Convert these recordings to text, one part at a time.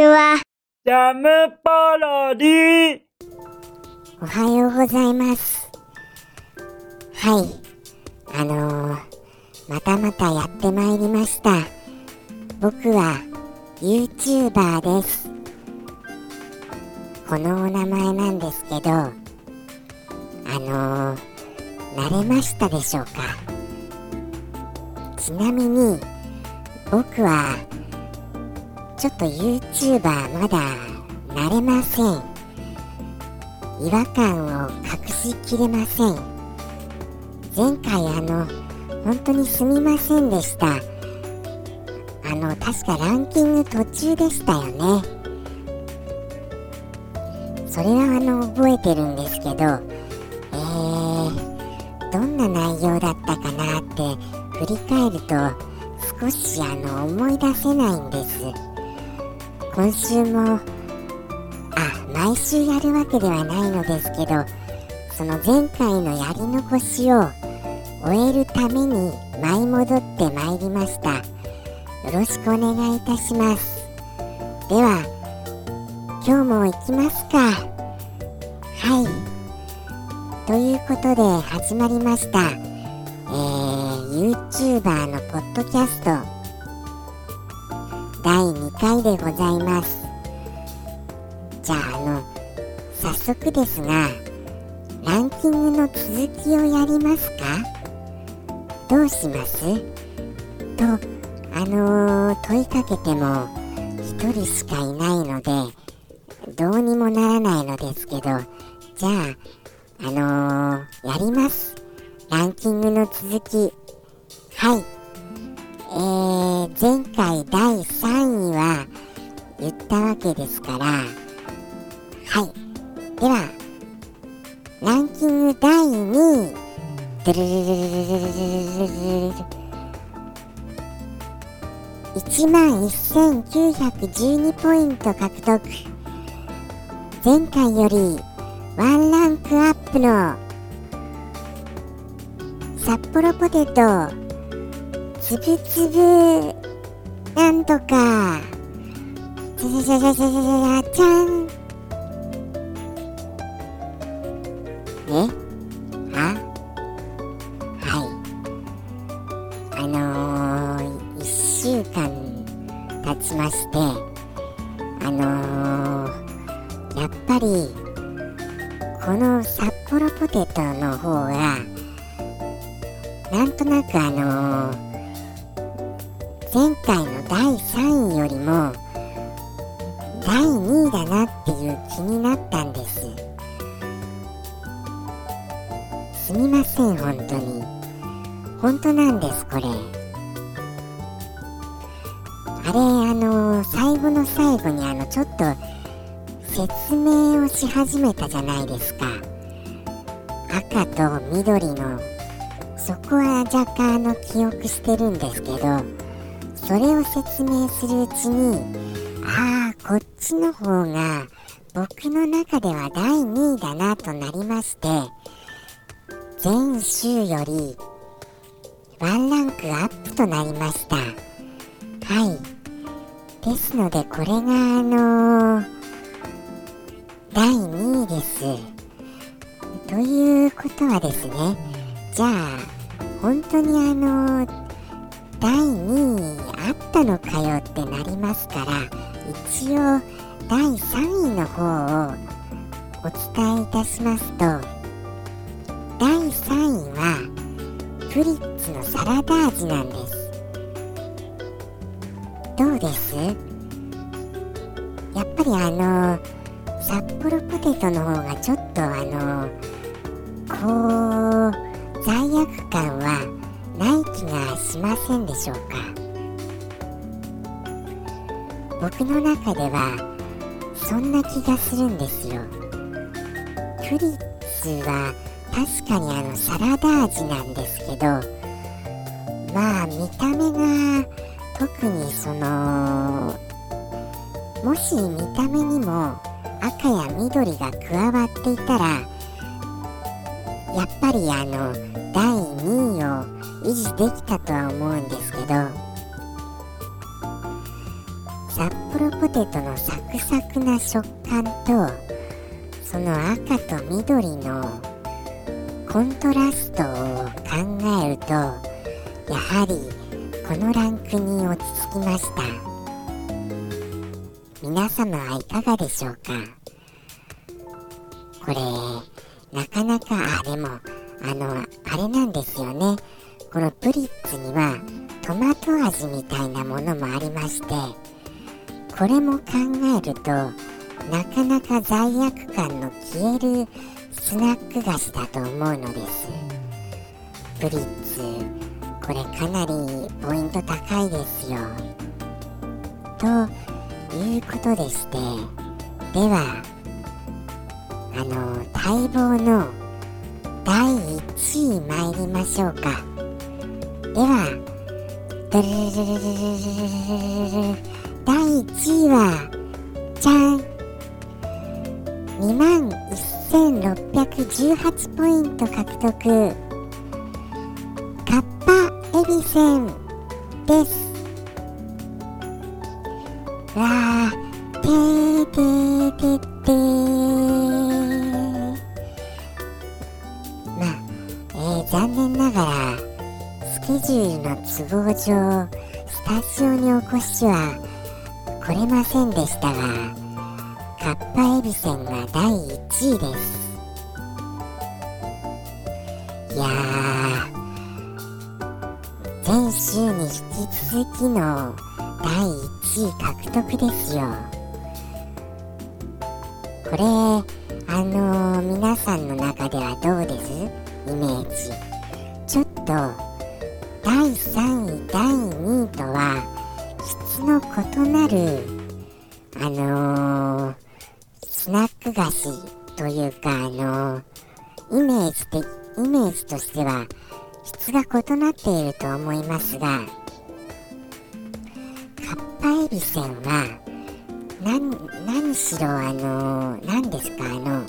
ちは。ジャムパロディおはようございます。はい。あのー、またまたやってまいりました。僕は YouTuber です。このお名前なんですけど、あのー、慣れましたでしょうか？ちなみに、僕は、ちょっと YouTuber まだ慣れません。違和感を隠しきれません。前回あの本当にすみませんでした。あの確かランキング途中でしたよね。それはあの覚えてるんですけどえー、どんな内容だったかなって振り返ると少しあの思い出せないんです。今週もあ毎週やるわけではないのですけどその前回のやり残しを終えるために舞い戻ってまいりました。よろしくお願いいたします。では今日も行きますか。はい。ということで始まりました。えー、YouTuber のポッドキャスト。第2回でございます。じゃああの早速ですがランキングの続きをやりますか？どうします？とあのー問いかけても1人しかいないのでどうにもならないのですけどじゃああのーやります。ランキングの続き。はい。えー、万1912ポイント獲得。前回よりワンランクアップの札幌ポテトつぶつぶなんとかじゃじゃじゃじゃじゃじゃじゃじゃん方がなんとなくあのー、前回の第3位よりも第2位だなっていう気になったんです。すみません本当に。本当なんですこれ。あれあの最後の最後にあのちょっと説明をし始めたじゃないですか。赤と緑のそこは若干あの記憶してるんですけどそれを説明するうちにああこっちの方が僕の中では第2位だなとなりまして前週よりワンランクアップとなりました。はい。ですのでこれがあのー第2位です。ということはですねじゃあ本当にあのー第2位あったのかよってなりますから一応第3位の方をお伝えいたしますと第3位はプリッツのサラダ味なんです。どうです？やっぱりあの札幌ポテトの方がちょっとあのこう罪悪感はない気がしませんでしょうか。僕の中ではそんな気がするんですよ。プリッツは確かにあのサラダ味なんですけどまあ見た目が特にそのもし見た目にも赤や緑が加わっていたらやっぱりあの第2位を維持できたとは思うんですけど札幌ポテトのサクサクな食感とその赤と緑のコントラストを考えるとやはりこのランクに落ち着きました。皆様はいかがでしょうか？これなかなかあでもあのあれなんですよね。このプリッツにはトマト味みたいなものもありましてこれも考えるとなかなか罪悪感の消えるスナック菓子だと思うのです。プリッツこれかなりポイント高いですよ。ということでしてではあの待望の第1位参りましょうか。では第1位はじゃん。2万1618ポイント獲得。カッパエビセンです。わーてーてーてーてー。スケジーの都合上スタジオにお越しは来れませんでしたがカッパエビセンが第1位です。いやー前週に引き続きの第1位獲得ですよ。これあのー、皆さんの中ではどうです？イメージ。ちょっと第3位第2位とは質の異なるあのー、スナック菓子というかあのー、イメージ的イメージとしては質が異なっていると思いますがカッパエビセンは何何しろあの何ですかあの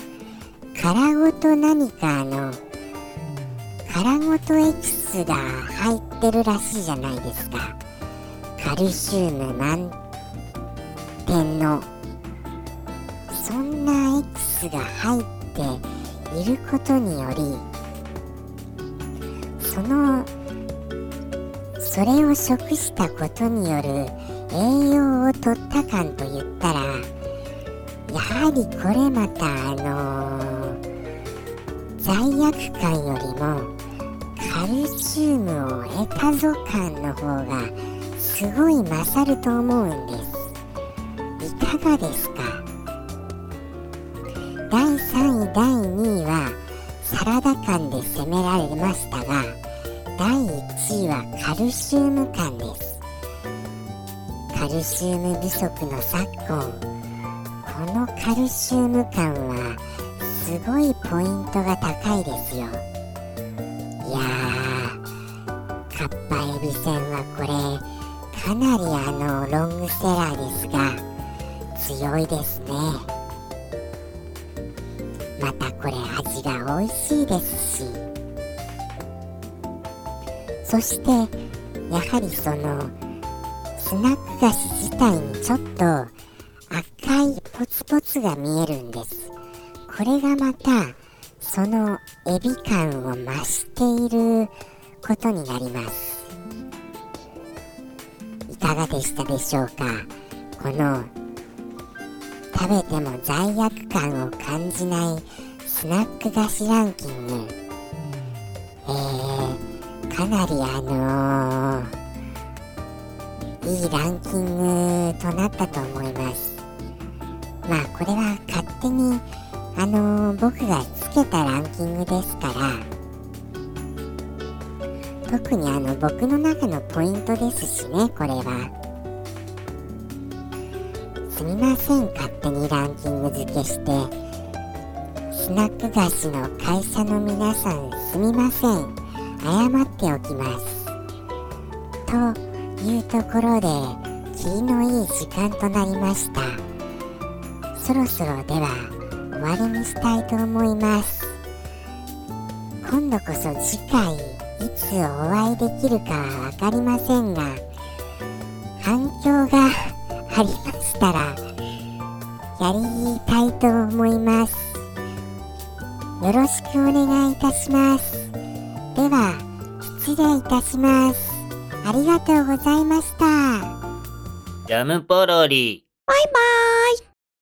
殻ごと何かあの殻ごとエキスが入ってるらしいじゃないですか。カルシウム満点の。そんなエキスが入っていることによりそのそれを食したことによる栄養を取った感と言ったらやはりこれまたあのー、罪悪感よりもカルシウムを得たぞ感の方がすごい勝ると思うんです。いかがですか？第3位第2位はサラダ感で攻められましたが第1位はカルシウム感です。カルシウム不足の昨今このカルシウム感はすごいポイントが高いですよ。いやーカッパエビせんはこれかなりあのロングセラーですが強いですね。またこれ味が美味しいですし。そしてやはりそのスナック菓子自体にちょっと赤いポツポツが見えるんです。これがまたそのエビ感を増していることになります。いかがでしたでしょうか？この食べても罪悪感を感じないスナック菓子ランキング。えー、かなりあのー、いいランキングとなったと思います。まあこれは勝手にあのー、僕がけたランキングですから特にあの僕の中のポイントですしねこれは。すみません勝手にランキング付けして。スナック菓子の会社の皆さんすみません謝っておきます。というところで霧のいい時間となりました。そろそろでは終わりにしたいと思います。今度こそ次回いつお会いできるかは分かりませんが反響がありましたらやりたいと思います。よろしくお願いいたします。では失礼いたします。ありがとうございました。ジャムポロリ。バイバーイ